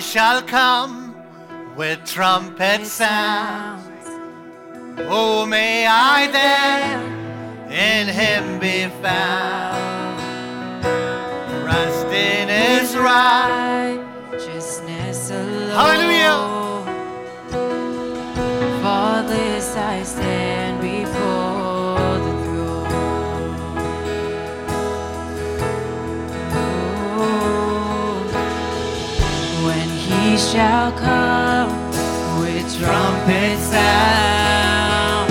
Shall come with trumpet sound, oh, may I then in him be found. Rest in his right. righteousness alone. Hallelujah. For this I stand shall come with trumpet sound.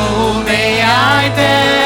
Oh, may I then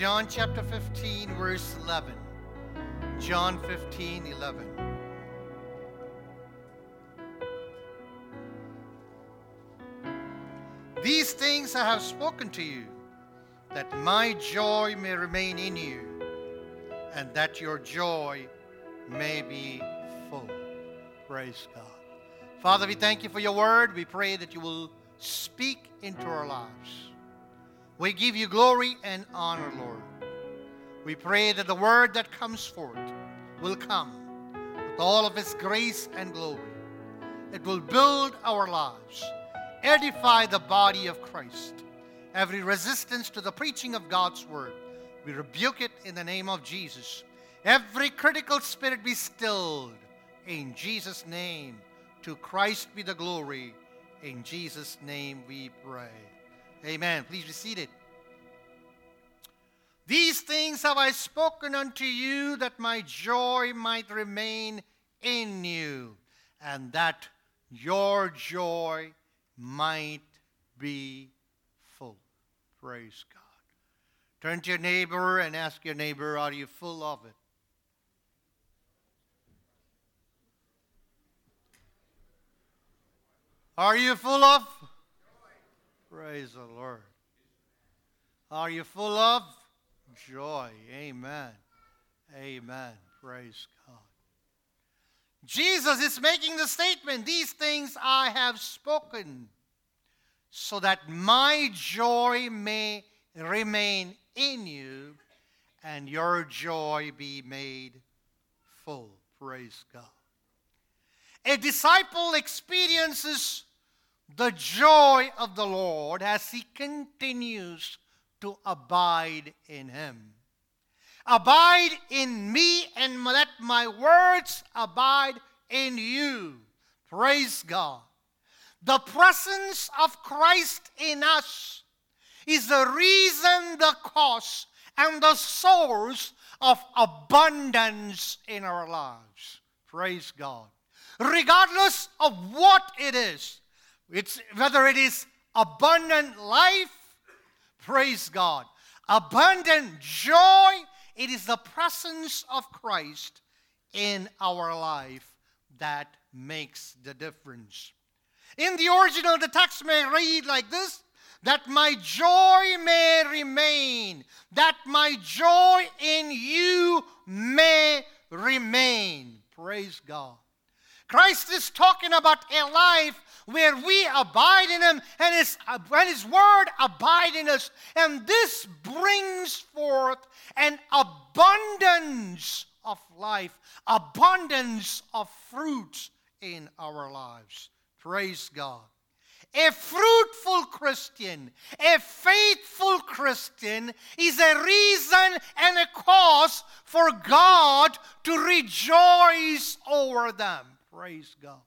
John chapter 15, verse 11. John 15, 11. These things I have spoken to you, that my joy may remain in you, and that your joy may be full. Praise God. Father, we thank you for your word. We pray that you will speak into our lives. We give you glory and honor, Lord. We pray that the word that comes forth will come with all of its grace and glory. It will build our lives, edify the body of Christ. Every resistance to the preaching of God's word, we rebuke it in the name of Jesus. Every critical spirit be stilled in Jesus' name. To Christ be the glory. In Jesus' name we pray. Amen. Please be seated. These things have I spoken unto you that my joy might remain in you, and that your joy might be full. Praise God. Turn to your neighbor and ask your neighbor, Are you full of it? Are you full of? Praise the Lord. Are you full of joy? Amen. Amen. Praise God. Jesus is making the statement These things I have spoken, so that my joy may remain in you and your joy be made full. Praise God. A disciple experiences the joy of the Lord as he continues to abide in him. Abide in me and let my words abide in you. Praise God. The presence of Christ in us is the reason, the cause, and the source of abundance in our lives. Praise God. Regardless of what it is, it's whether it is abundant life, praise God, abundant joy, it is the presence of Christ in our life that makes the difference. In the original, the text may read like this that my joy may remain, that my joy in you may remain. Praise God. Christ is talking about a life where we abide in Him and His, and His Word abide in us. And this brings forth an abundance of life, abundance of fruits in our lives. Praise God. A fruitful Christian, a faithful Christian is a reason and a cause for God to rejoice over them. Praise God.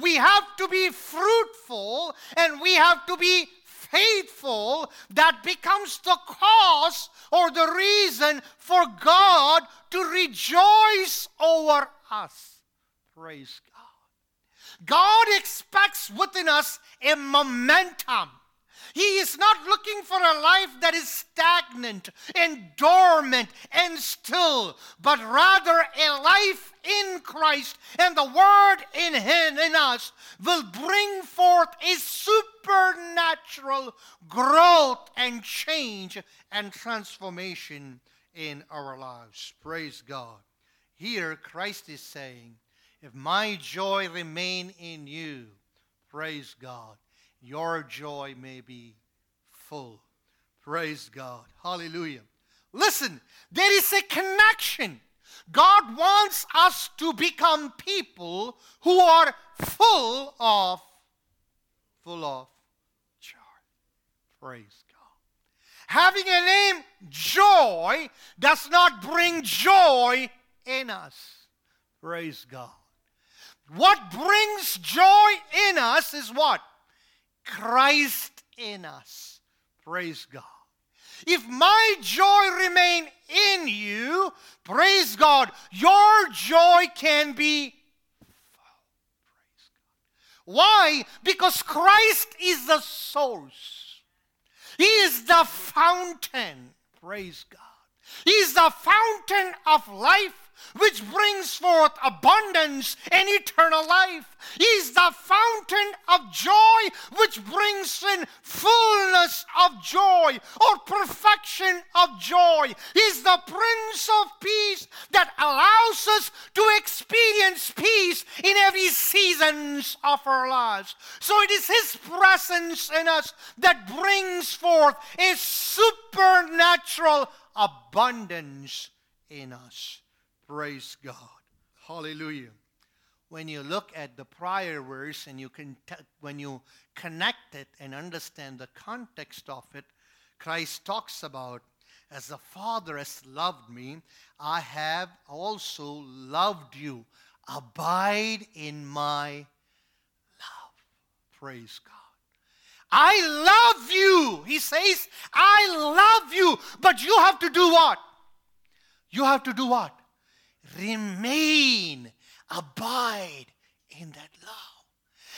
We have to be fruitful and we have to be faithful. That becomes the cause or the reason for God to rejoice over us. Praise God. God expects within us a momentum. He is not looking for a life that is stagnant and dormant and still, but rather a life in Christ and the Word in Him in us will bring forth a supernatural growth and change and transformation in our lives. Praise God. Here, Christ is saying, if my joy remain in you, praise God, your joy may be full. Praise God. Hallelujah. Listen, there is a connection. God wants us to become people who are full of full of joy. Praise God. Having a name joy does not bring joy in us. Praise God. What brings joy in us is what? Christ in us. Praise God. If my joy remain in you, praise God, your joy can be why? Because Christ is the source. He is the fountain. Praise God. He is the fountain of life which brings forth abundance and eternal life. He's the fountain of joy, which brings in fullness of joy or perfection of joy. He's the Prince of Peace that allows us to experience peace in every seasons of our lives. So it is His presence in us that brings forth a supernatural abundance in us. Praise God. Hallelujah. When you look at the prior verse and you can t- when you connect it and understand the context of it, Christ talks about as the Father has loved me, I have also loved you. Abide in my love. Praise God. I love you. He says, I love you. But you have to do what? You have to do what? Remain, abide in that love.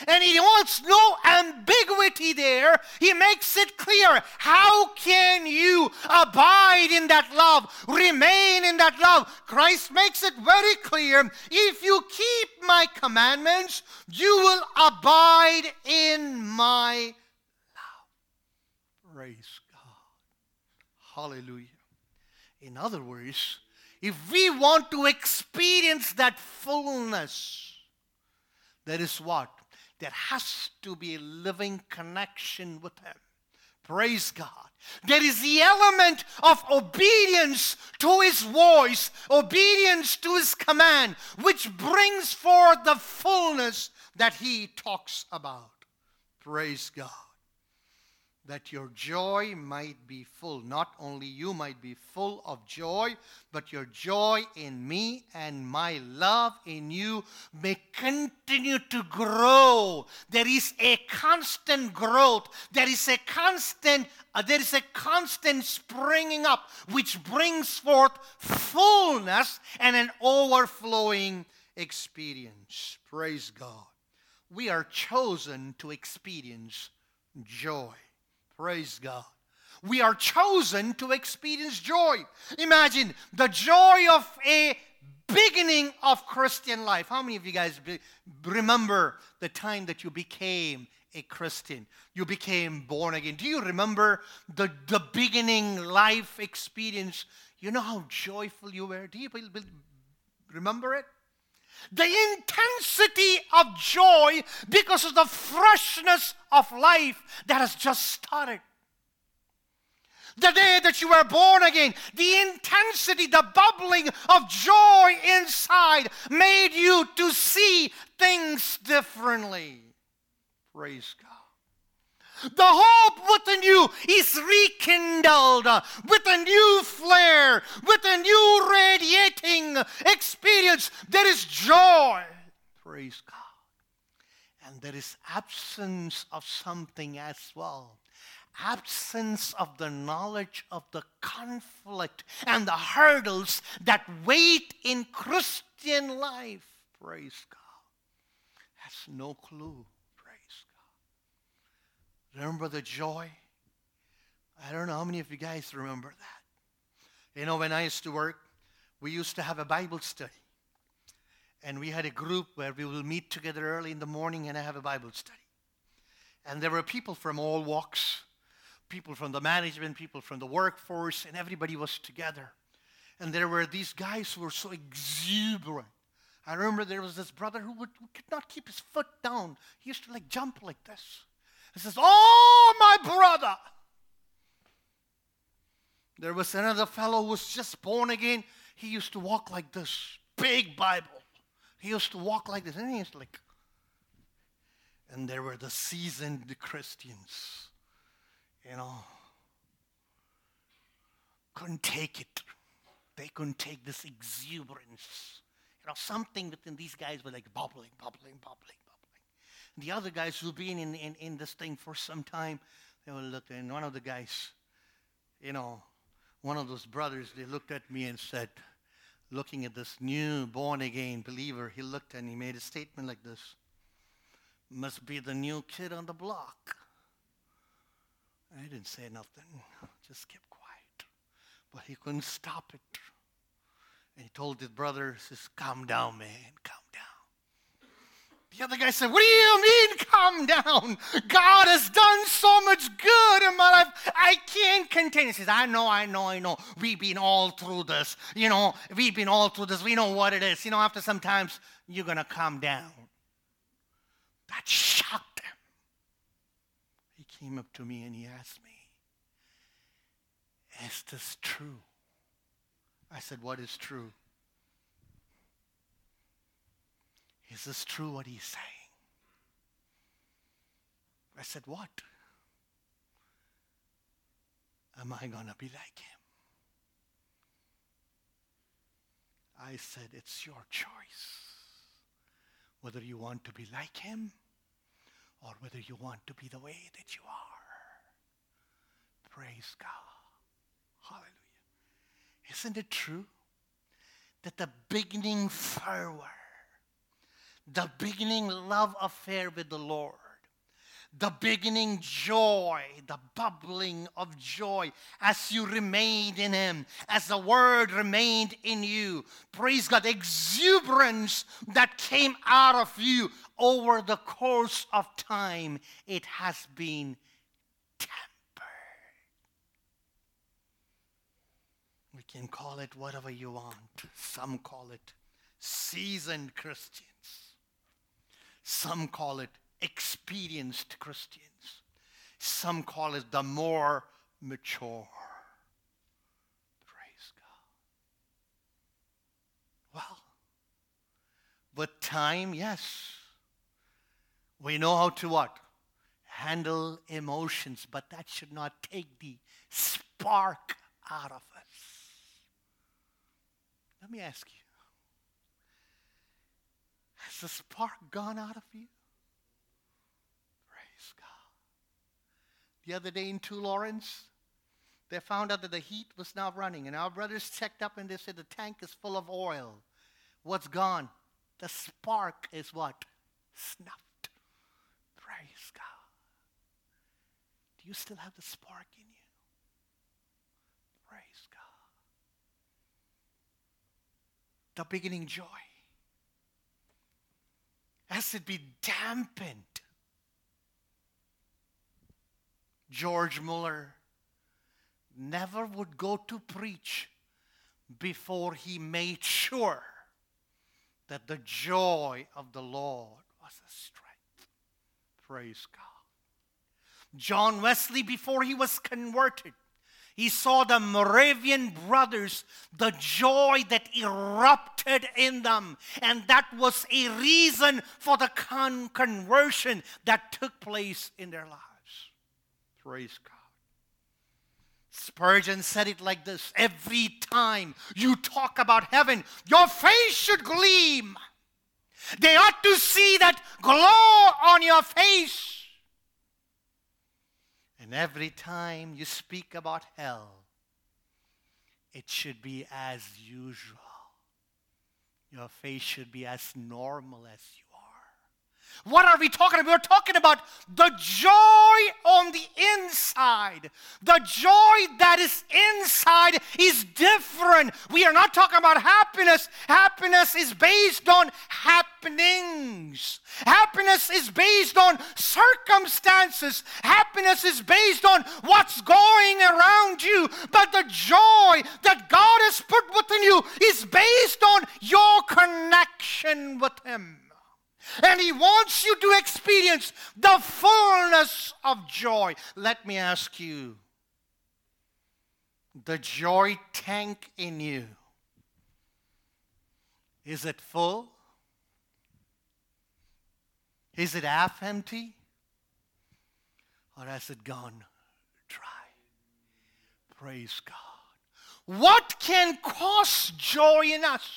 And he wants no ambiguity there. He makes it clear. How can you abide in that love, remain in that love? Christ makes it very clear. If you keep my commandments, you will abide in my love. Praise God. Hallelujah. In other words, if we want to experience that fullness, there is what? There has to be a living connection with Him. Praise God. There is the element of obedience to His voice, obedience to His command, which brings forth the fullness that He talks about. Praise God that your joy might be full. Not only you might be full of joy, but your joy in me and my love in you may continue to grow. There is a constant growth. There is a constant uh, there is a constant springing up which brings forth fullness and an overflowing experience. Praise God. We are chosen to experience joy. Praise God. We are chosen to experience joy. Imagine the joy of a beginning of Christian life. How many of you guys be, remember the time that you became a Christian? You became born again. Do you remember the, the beginning life experience? You know how joyful you were? Do you remember it? The intensity of joy because of the freshness of life that has just started. The day that you were born again, the intensity, the bubbling of joy inside made you to see things differently. Praise God. The hope within you is rekindled with a new flare, with a new radiating experience. There is joy. Praise God. And there is absence of something as well. Absence of the knowledge of the conflict and the hurdles that wait in Christian life. Praise God. Has no clue. Remember the joy? I don't know how many of you guys remember that. You know, when I used to work, we used to have a Bible study. And we had a group where we will meet together early in the morning and have a Bible study. And there were people from all walks people from the management, people from the workforce, and everybody was together. And there were these guys who were so exuberant. I remember there was this brother who, would, who could not keep his foot down. He used to like jump like this. He says, Oh, my brother. There was another fellow who was just born again. He used to walk like this, big Bible. He used to walk like this, and he like. And there were the seasoned Christians, you know, couldn't take it. They couldn't take this exuberance. You know, something within these guys were like bubbling, bubbling, bubbling. The other guys who've been in, in, in this thing for some time, they were looking. one of the guys, you know, one of those brothers, they looked at me and said, looking at this new born again believer, he looked and he made a statement like this Must be the new kid on the block. I didn't say nothing, just kept quiet. But he couldn't stop it. And he told his brother, says, Calm down, man, the other guy said, What do you mean, calm down? God has done so much good in my life. I can't contain. He says, I know, I know, I know. We've been all through this. You know, we've been all through this. We know what it is. You know, after some sometimes you're going to calm down. That shocked him. He came up to me and he asked me, Is this true? I said, What is true? Is this true what he's saying? I said, What? Am I going to be like him? I said, It's your choice whether you want to be like him or whether you want to be the way that you are. Praise God. Hallelujah. Isn't it true that the beginning fervor the beginning love affair with the Lord, the beginning joy, the bubbling of joy as you remained in Him, as the Word remained in you. Praise God, exuberance that came out of you over the course of time, it has been tempered. We can call it whatever you want. Some call it seasoned Christian. Some call it experienced Christians. Some call it the more mature. Praise God. Well, with time, yes. We know how to what? Handle emotions, but that should not take the spark out of us. Let me ask you the spark gone out of you? Praise God. The other day in Two Lawrence, they found out that the heat was now running, and our brothers checked up and they said the tank is full of oil. What's gone? The spark is what? Snuffed. Praise God. Do you still have the spark in you? Praise God. The beginning joy has it be dampened. George Mueller never would go to preach before he made sure that the joy of the Lord was his strength. Praise God. John Wesley, before he was converted, he saw the Moravian brothers, the joy that erupted in them. And that was a reason for the con- conversion that took place in their lives. Praise God. Spurgeon said it like this Every time you talk about heaven, your face should gleam. They ought to see that glow on your face. And every time you speak about hell, it should be as usual. Your face should be as normal as you are. what are we talking about? We're talking about the joy on the inside. The joy that is inside is different. We are not talking about happiness. Happiness is based on happenings. Happiness is based on circumstances. Happiness is based on what's going around you. But the joy that God has put within you is based on your connection with Him. And He wants you to experience the fullness of joy. Let me ask you the joy tank in you, is it full? Is it half empty? Or has it gone dry? Praise God. What can cause joy in us?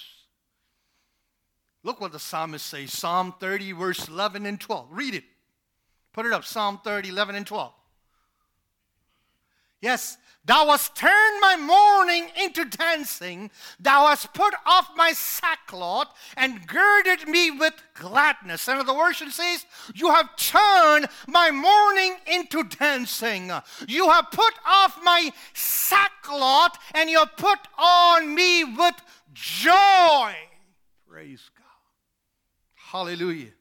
Look what the psalmist says Psalm 30, verse 11 and 12. Read it. Put it up Psalm 30, 11 and 12. Yes, thou hast turned my mourning into dancing. Thou hast put off my sackcloth and girded me with gladness. And the version says, You have turned my mourning into dancing. You have put off my sackcloth and you have put on me with joy. Praise God. Hallelujah.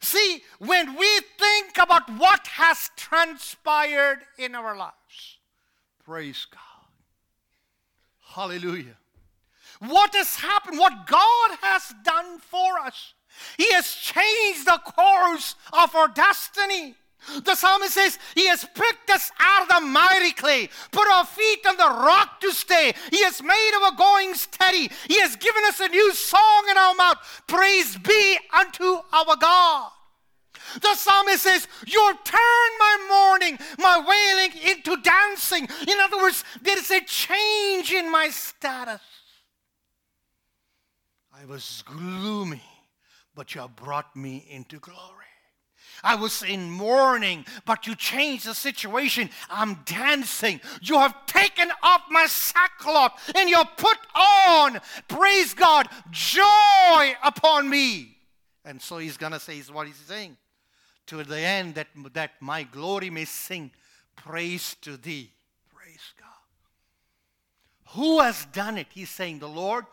See, when we think about what has transpired in our lives, praise God. Hallelujah. What has happened, what God has done for us, He has changed the course of our destiny. The psalmist says, He has picked us out of the miry clay, put our feet on the rock to stay. He has made our going steady. He has given us a new song in our mouth. Praise be unto our God. The psalmist says, You turn my mourning, my wailing into dancing. In other words, there is a change in my status. I was gloomy, but you have brought me into glory. I was in mourning, but you changed the situation. I'm dancing. You have taken off my sackcloth and you put on, praise God, joy upon me. And so he's going to say, is what he's saying. To the end that, that my glory may sing praise to thee. Praise God. Who has done it? He's saying, the Lord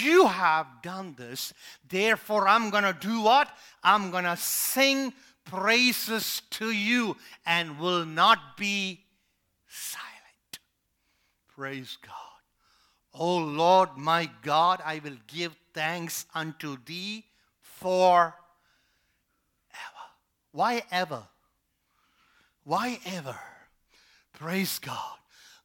you have done this. Therefore, I'm going to do what? I'm going to sing praises to you and will not be silent. Praise God. O Lord my God, I will give thanks unto thee for. Why ever? Why ever? Praise God.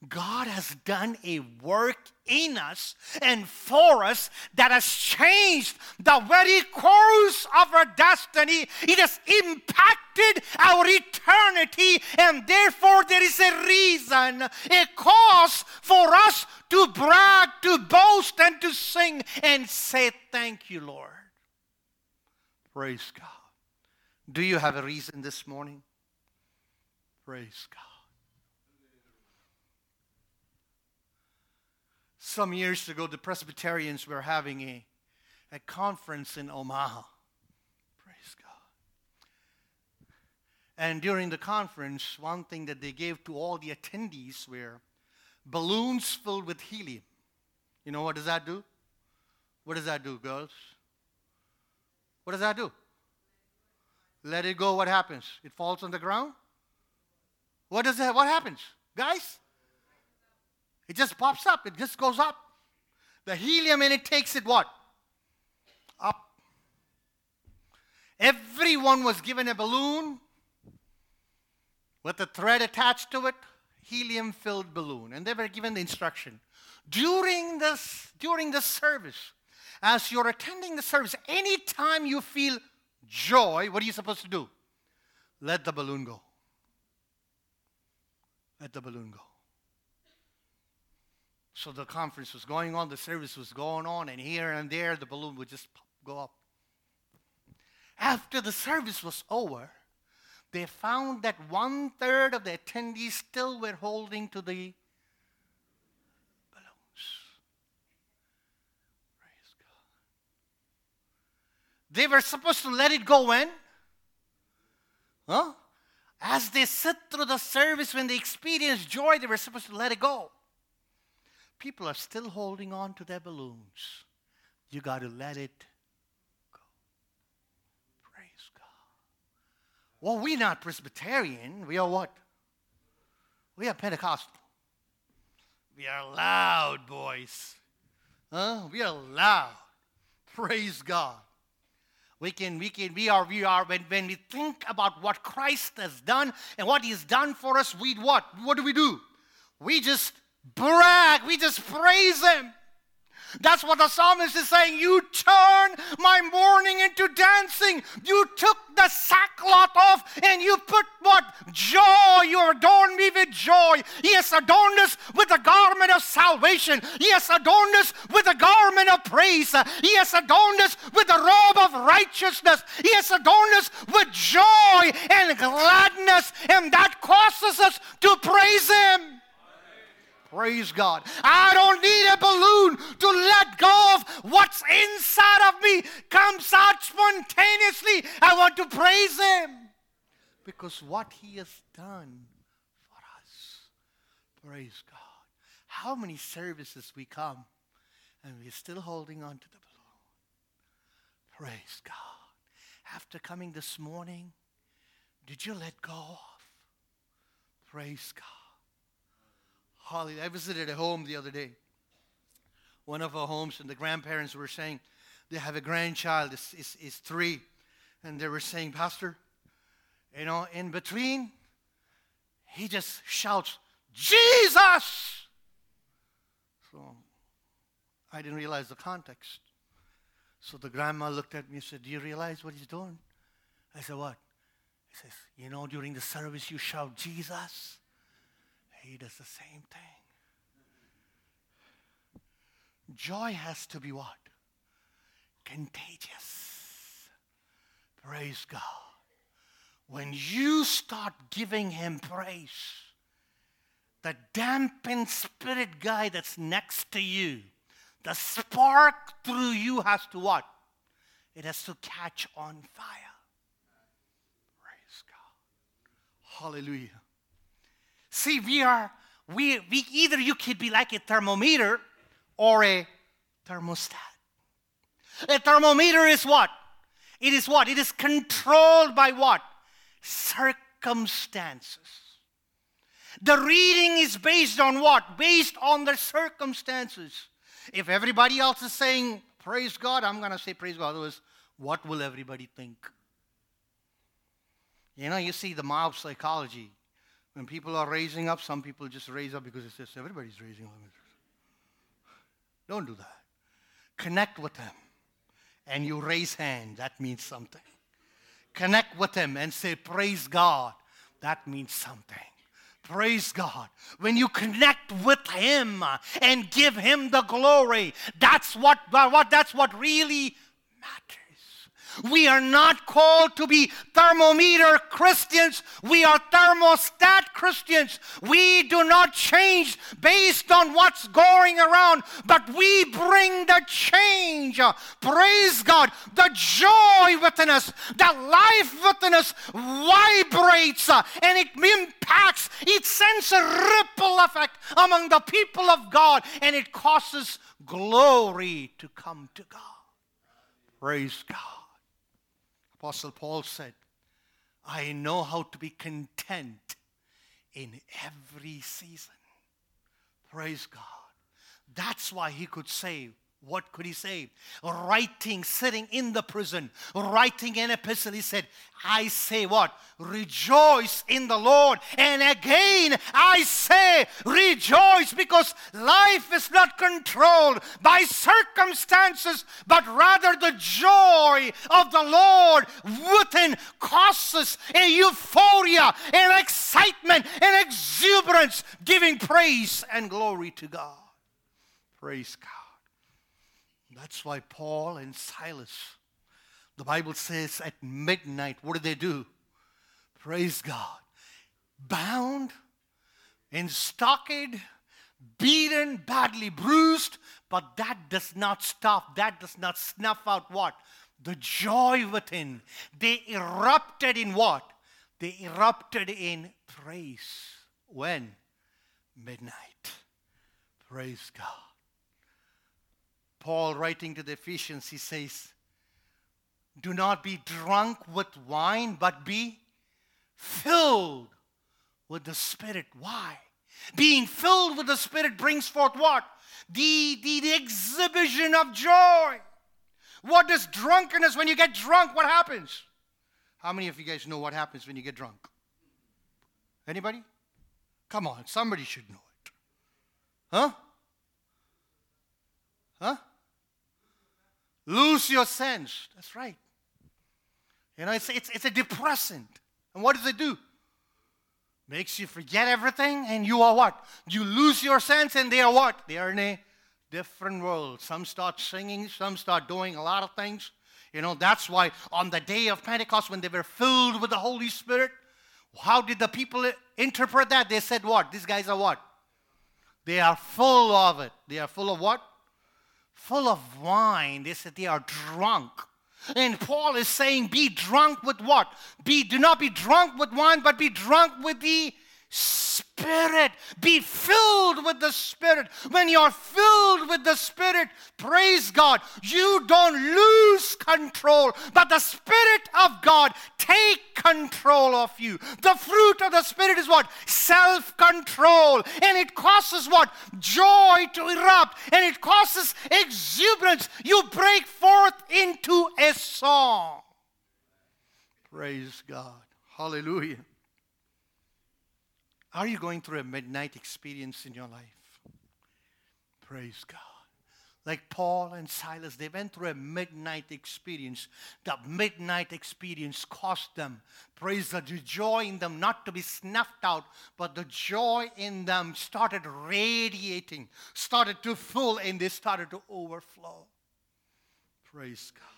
God has done a work in us and for us that has changed the very course of our destiny. It has impacted our eternity, and therefore there is a reason, a cause for us to brag, to boast, and to sing and say, Thank you, Lord. Praise God. Do you have a reason this morning? Praise God. Some years ago, the Presbyterians were having a, a conference in Omaha. Praise God. And during the conference, one thing that they gave to all the attendees were balloons filled with helium. You know what does that do? What does that do, girls? What does that do? Let it go, what happens? It falls on the ground? What does that what happens? Guys? It just pops up. It just goes up. The helium in it takes it what? Up. Everyone was given a balloon with a thread attached to it, helium filled balloon. And they were given the instruction during this, during the service, as you're attending the service, anytime you feel joy, what are you supposed to do? Let the balloon go. Let the balloon go. So the conference was going on, the service was going on, and here and there the balloon would just go up. After the service was over, they found that one third of the attendees still were holding to the balloons. Praise God. They were supposed to let it go when? Huh? As they sit through the service, when they experience joy, they were supposed to let it go. People are still holding on to their balloons. You got to let it go. Praise God. Well, we're not Presbyterian. We are what? We are Pentecostal. We are loud, boys. Huh? We are loud. Praise God. We can, we can, we are, we are, when, when we think about what Christ has done and what He's done for us, we what? What do we do? We just brag, we just praise Him. That's what the psalmist is saying. You turn my mourning into dancing. You took the sackcloth off and you put what? Joy. You adorned me with joy. He has adorned us with the garment of salvation. He has adorned us with the garment of praise. He has adorned us with the robe of righteousness. He has adorned us with joy and gladness. And that causes us to praise Him. Praise God. I don't need a balloon to let go of what's inside of me comes out spontaneously. I want to praise Him because what He has done for us. Praise God. How many services we come and we're still holding on to the balloon. Praise God. After coming this morning, did you let go of? Praise God. I visited a home the other day. One of our homes, and the grandparents were saying they have a grandchild, is, is, is three. And they were saying, Pastor, you know, in between, he just shouts, Jesus! So I didn't realize the context. So the grandma looked at me and said, Do you realize what he's doing? I said, What? He says, You know, during the service you shout Jesus he does the same thing. Joy has to be what? Contagious. Praise God. When you start giving him praise, the dampened spirit guy that's next to you, the spark through you has to what? It has to catch on fire. Praise God. Hallelujah. See, we are, we, we either you could be like a thermometer or a thermostat. A thermometer is what? It is what? It is controlled by what? Circumstances. The reading is based on what? Based on the circumstances. If everybody else is saying, Praise God, I'm going to say, Praise God. Otherwise, what will everybody think? You know, you see the mob psychology. When people are raising up, some people just raise up because it says everybody's raising up. Don't do that. Connect with them and you raise hand. That means something. Connect with them and say, Praise God. That means something. Praise God. When you connect with Him and give Him the glory, that's what, what, that's what really matters. We are not called to be thermometer Christians. We are thermostat Christians. We do not change based on what's going around, but we bring the change. Praise God. The joy within us, the life within us vibrates and it impacts, it sends a ripple effect among the people of God and it causes glory to come to God. Praise God. Apostle Paul said, I know how to be content in every season. Praise God. That's why he could say What could he say? Writing, sitting in the prison, writing an epistle, he said, I say what? Rejoice in the Lord. And again, I say, rejoice because life is not controlled by circumstances, but rather the joy of the Lord within causes a euphoria, an excitement, an exuberance, giving praise and glory to God. Praise God. That's why Paul and Silas, the Bible says at midnight, what did they do? Praise God. Bound and stocked, beaten, badly bruised, but that does not stop. That does not snuff out what? The joy within. They erupted in what? They erupted in praise. When? Midnight. Praise God. Paul, writing to the Ephesians, he says, Do not be drunk with wine, but be filled with the Spirit. Why? Being filled with the Spirit brings forth what? The, the, the exhibition of joy. What is drunkenness? When you get drunk, what happens? How many of you guys know what happens when you get drunk? Anybody? Come on, somebody should know it. Huh? Huh? Lose your sense. That's right. You know, it's, it's, it's a depressant. And what does it do? Makes you forget everything, and you are what? You lose your sense, and they are what? They are in a different world. Some start singing, some start doing a lot of things. You know, that's why on the day of Pentecost, when they were filled with the Holy Spirit, how did the people interpret that? They said, What? These guys are what? They are full of it. They are full of what? Full of wine. They said they are drunk. And Paul is saying, be drunk with what? Be do not be drunk with wine, but be drunk with the Spirit. Be filled with the Spirit. When you're filled with the Spirit, praise God, you don't lose control, but the Spirit of God take control of you. The fruit of the Spirit is what? Self-control. And it causes what? Joy to erupt. And it causes exuberance. You break forth into a song. Praise God. Hallelujah. Are you going through a midnight experience in your life? Praise God. Like Paul and Silas, they went through a midnight experience. The midnight experience cost them, praise the joy in them not to be snuffed out, but the joy in them started radiating, started to fill, and they started to overflow. Praise God.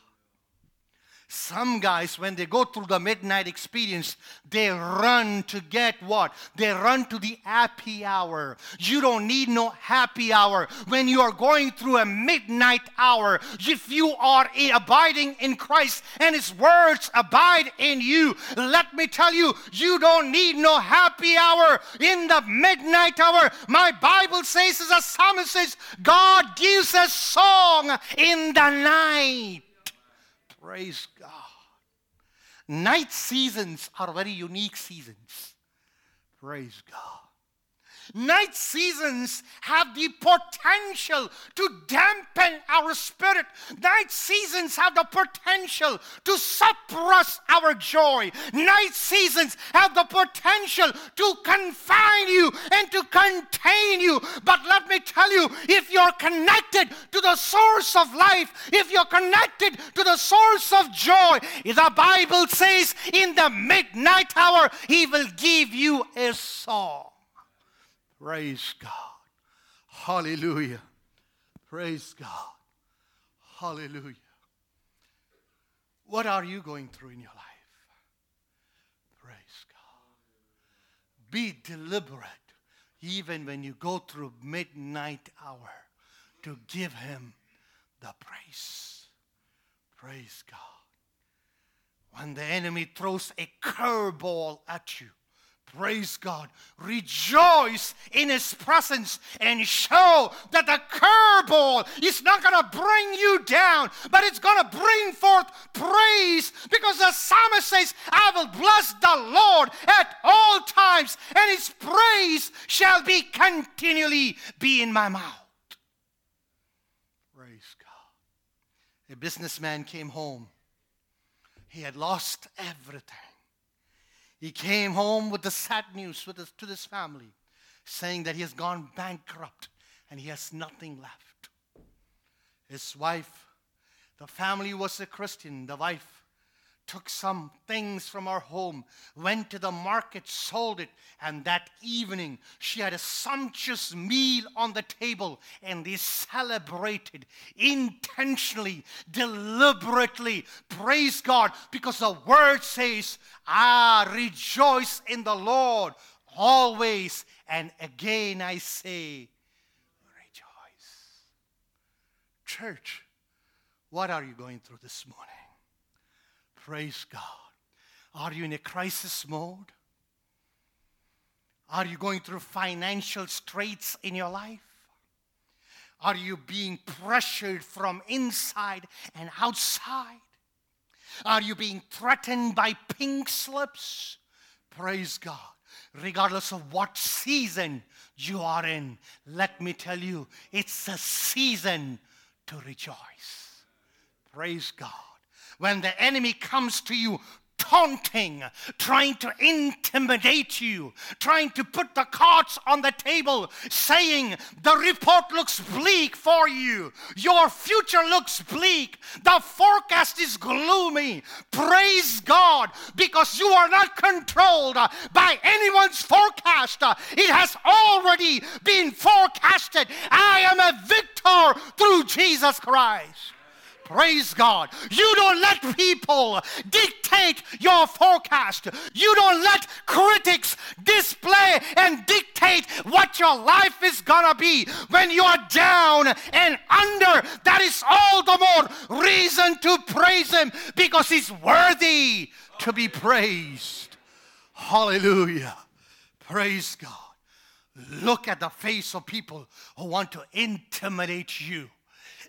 Some guys, when they go through the midnight experience, they run to get what? They run to the happy hour. You don't need no happy hour. When you are going through a midnight hour, if you are abiding in Christ and His words abide in you, let me tell you, you don't need no happy hour in the midnight hour. My Bible says, as a psalmist says, God gives a song in the night. Praise God. Night seasons are very unique seasons. Praise God. Night seasons have the potential to dampen our spirit. Night seasons have the potential to suppress our joy. Night seasons have the potential to confine you and to contain you. But let me tell you, if you're connected to the source of life, if you're connected to the source of joy, the Bible says in the midnight hour, He will give you a song. Praise God. Hallelujah. Praise God. Hallelujah. What are you going through in your life? Praise God. Be deliberate even when you go through midnight hour to give him the praise. Praise God. When the enemy throws a curveball at you, Praise God. Rejoice in His presence and show that the curveball is not going to bring you down, but it's going to bring forth praise because the psalmist says, I will bless the Lord at all times, and His praise shall be continually be in my mouth. Praise Praise God. A businessman came home. He had lost everything. He came home with the sad news his, to his family, saying that he has gone bankrupt and he has nothing left. His wife, the family was a Christian. The wife took some things from our home, went to the market, sold it, and that evening she had a sumptuous meal on the table and they celebrated intentionally, deliberately. Praise God, because the word says, Ah, rejoice in the Lord always. And again I say, rejoice. Church, what are you going through this morning? Praise God. Are you in a crisis mode? Are you going through financial straits in your life? Are you being pressured from inside and outside? Are you being threatened by pink slips? Praise God. Regardless of what season you are in, let me tell you, it's a season to rejoice. Praise God when the enemy comes to you taunting, trying to intimidate you, trying to put the cards on the table, saying the report looks bleak for you, your future looks bleak, the forecast is gloomy. Praise God because you are not controlled by anyone's forecast. It has already been forecasted. I am a victor through Jesus Christ. Praise God. You don't let people dictate your forecast. You don't let critics display and dictate what your life is going to be. When you are down and under, that is all the more reason to praise Him because He's worthy to be praised. Hallelujah. Praise God. Look at the face of people who want to intimidate you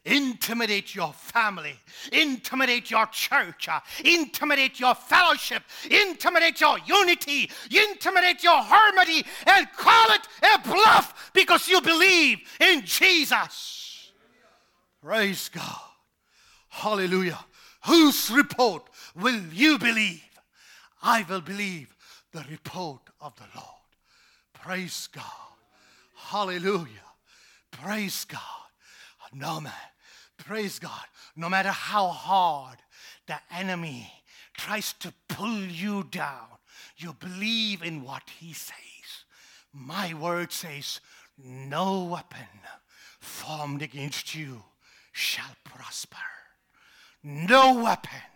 intimidate your family, intimidate your church, intimidate your fellowship, intimidate your unity, intimidate your harmony, and call it a bluff because you believe in Jesus. Praise God. Hallelujah. Whose report will you believe? I will believe the report of the Lord. Praise God. Hallelujah. Praise God. No, man. Praise God. No matter how hard the enemy tries to pull you down, you believe in what he says. My word says, No weapon formed against you shall prosper. No weapon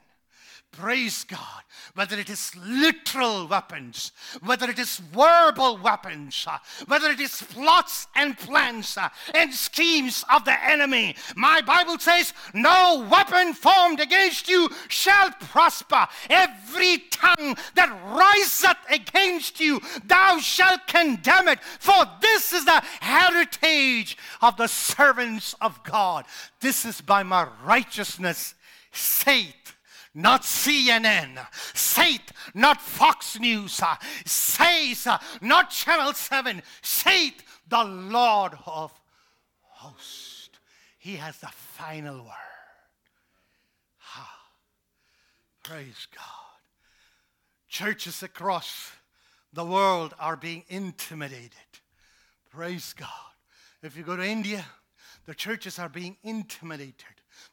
Praise God. Whether it is literal weapons, whether it is verbal weapons, uh, whether it is plots and plans uh, and schemes of the enemy. My Bible says, No weapon formed against you shall prosper. Every tongue that riseth against you, thou shalt condemn it. For this is the heritage of the servants of God. This is by my righteousness, saith not CNN, Saith, not Fox News, uh, says, uh, not Channel 7, saith the Lord of hosts. He has the final word. Ha. Praise God. Churches across the world are being intimidated. Praise God. If you go to India, the churches are being intimidated.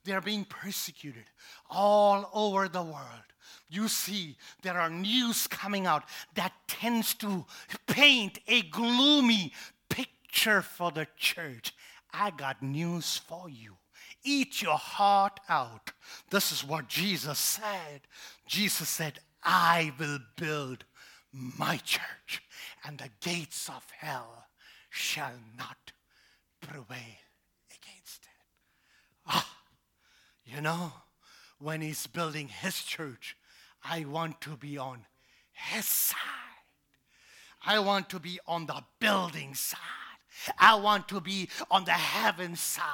They are being persecuted all over the world. You see, there are news coming out that tends to paint a gloomy picture for the church. I got news for you. Eat your heart out. This is what Jesus said. Jesus said, I will build my church, and the gates of hell shall not prevail against it. Ah, you know, when he's building his church, I want to be on his side. I want to be on the building side. I want to be on the heaven side.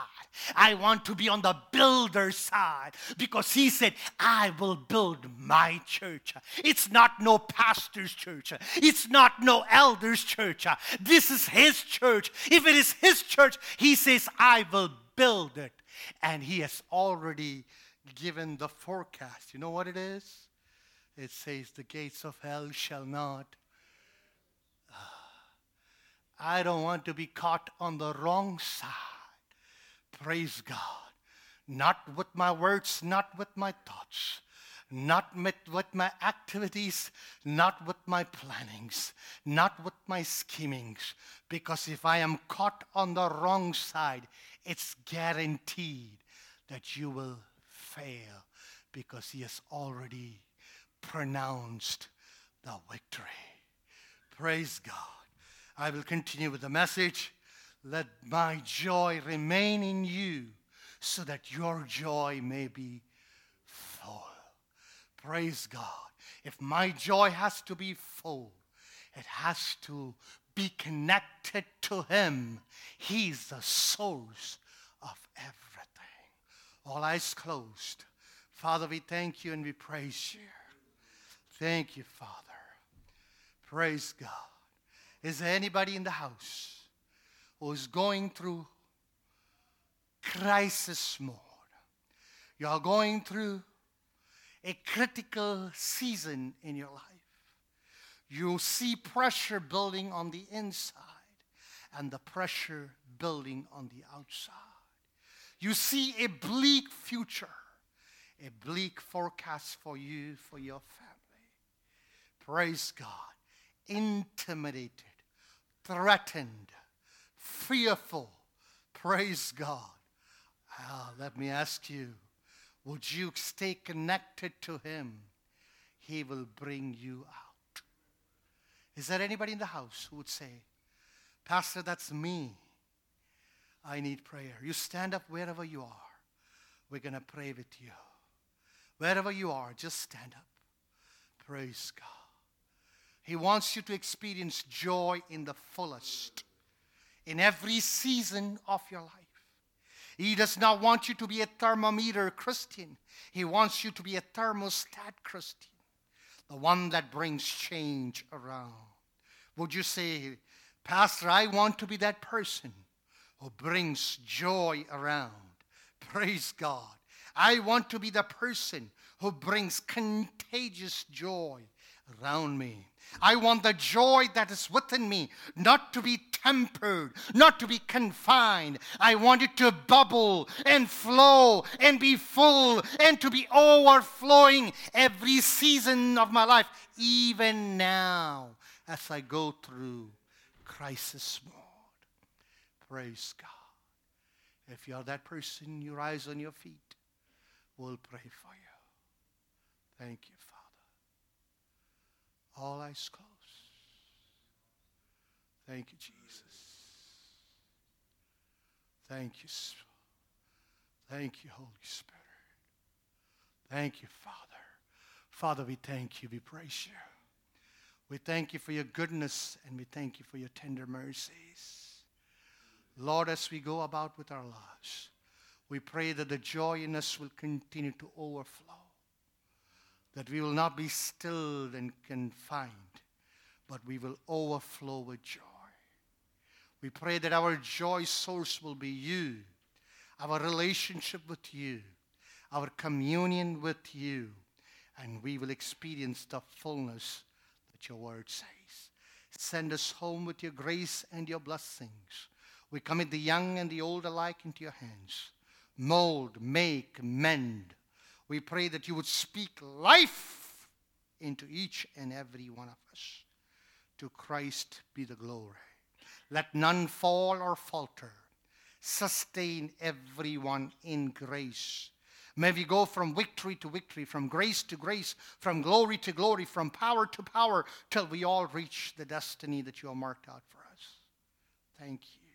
I want to be on the builder side because he said, I will build my church. It's not no pastor's church. It's not no elder's church. This is his church. If it is his church, he says, I will build it. And He has already given the forecast. You know what it is? It says, The gates of hell shall not. I don't want to be caught on the wrong side. Praise God. Not with my words, not with my thoughts, not with, with my activities, not with my plannings, not with my schemings. Because if I am caught on the wrong side, it's guaranteed that you will fail because He has already pronounced the victory. Praise God. I will continue with the message. Let my joy remain in you so that your joy may be full. Praise God. If my joy has to be full, it has to be connected to Him. He's the source of everything. All eyes closed. Father, we thank you and we praise you. Thank you, Father. Praise God. Is there anybody in the house who is going through crisis mode? You are going through a critical season in your life. You see pressure building on the inside and the pressure building on the outside. You see a bleak future, a bleak forecast for you, for your family. Praise God. Intimidated, threatened, fearful. Praise God. Ah, let me ask you would you stay connected to Him? He will bring you out. Is there anybody in the house who would say, Pastor, that's me. I need prayer. You stand up wherever you are. We're going to pray with you. Wherever you are, just stand up. Praise God. He wants you to experience joy in the fullest, in every season of your life. He does not want you to be a thermometer Christian. He wants you to be a thermostat Christian, the one that brings change around. Would you say, Pastor, I want to be that person who brings joy around? Praise God. I want to be the person who brings contagious joy around me. I want the joy that is within me not to be tempered, not to be confined. I want it to bubble and flow and be full and to be overflowing every season of my life, even now as I go through crisis mode. Praise God. If you're that person, you rise on your feet. We'll pray for you. Thank you. All eyes closed. Thank you, Jesus. Thank you. Thank you, Holy Spirit. Thank you, Father. Father, we thank you. We praise you. We thank you for your goodness and we thank you for your tender mercies. Lord, as we go about with our lives, we pray that the joy in us will continue to overflow, that we will not be stilled and confined, but we will overflow with joy. We pray that our joy source will be you, our relationship with you, our communion with you, and we will experience the fullness that your word says. Send us home with your grace and your blessings. We commit the young and the old alike into your hands. Mold, make, mend. We pray that you would speak life into each and every one of us. To Christ be the glory. Let none fall or falter. Sustain everyone in grace. May we go from victory to victory, from grace to grace, from glory to glory, from power to power, till we all reach the destiny that you have marked out for us. Thank you.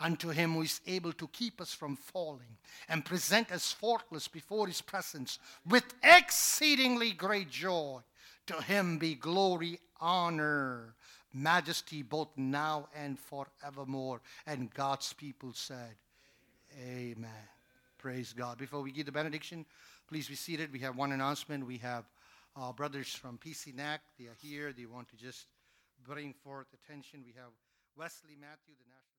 Unto him who is able to keep us from falling and present us faultless before his presence with exceedingly great joy. To him be glory, honor, majesty both now and forevermore. And God's people said, Amen. Praise God. Before we give the benediction, please be seated. We have one announcement. We have uh, brothers from PCNAC. They are here. They want to just bring forth attention. We have Wesley Matthew, the national.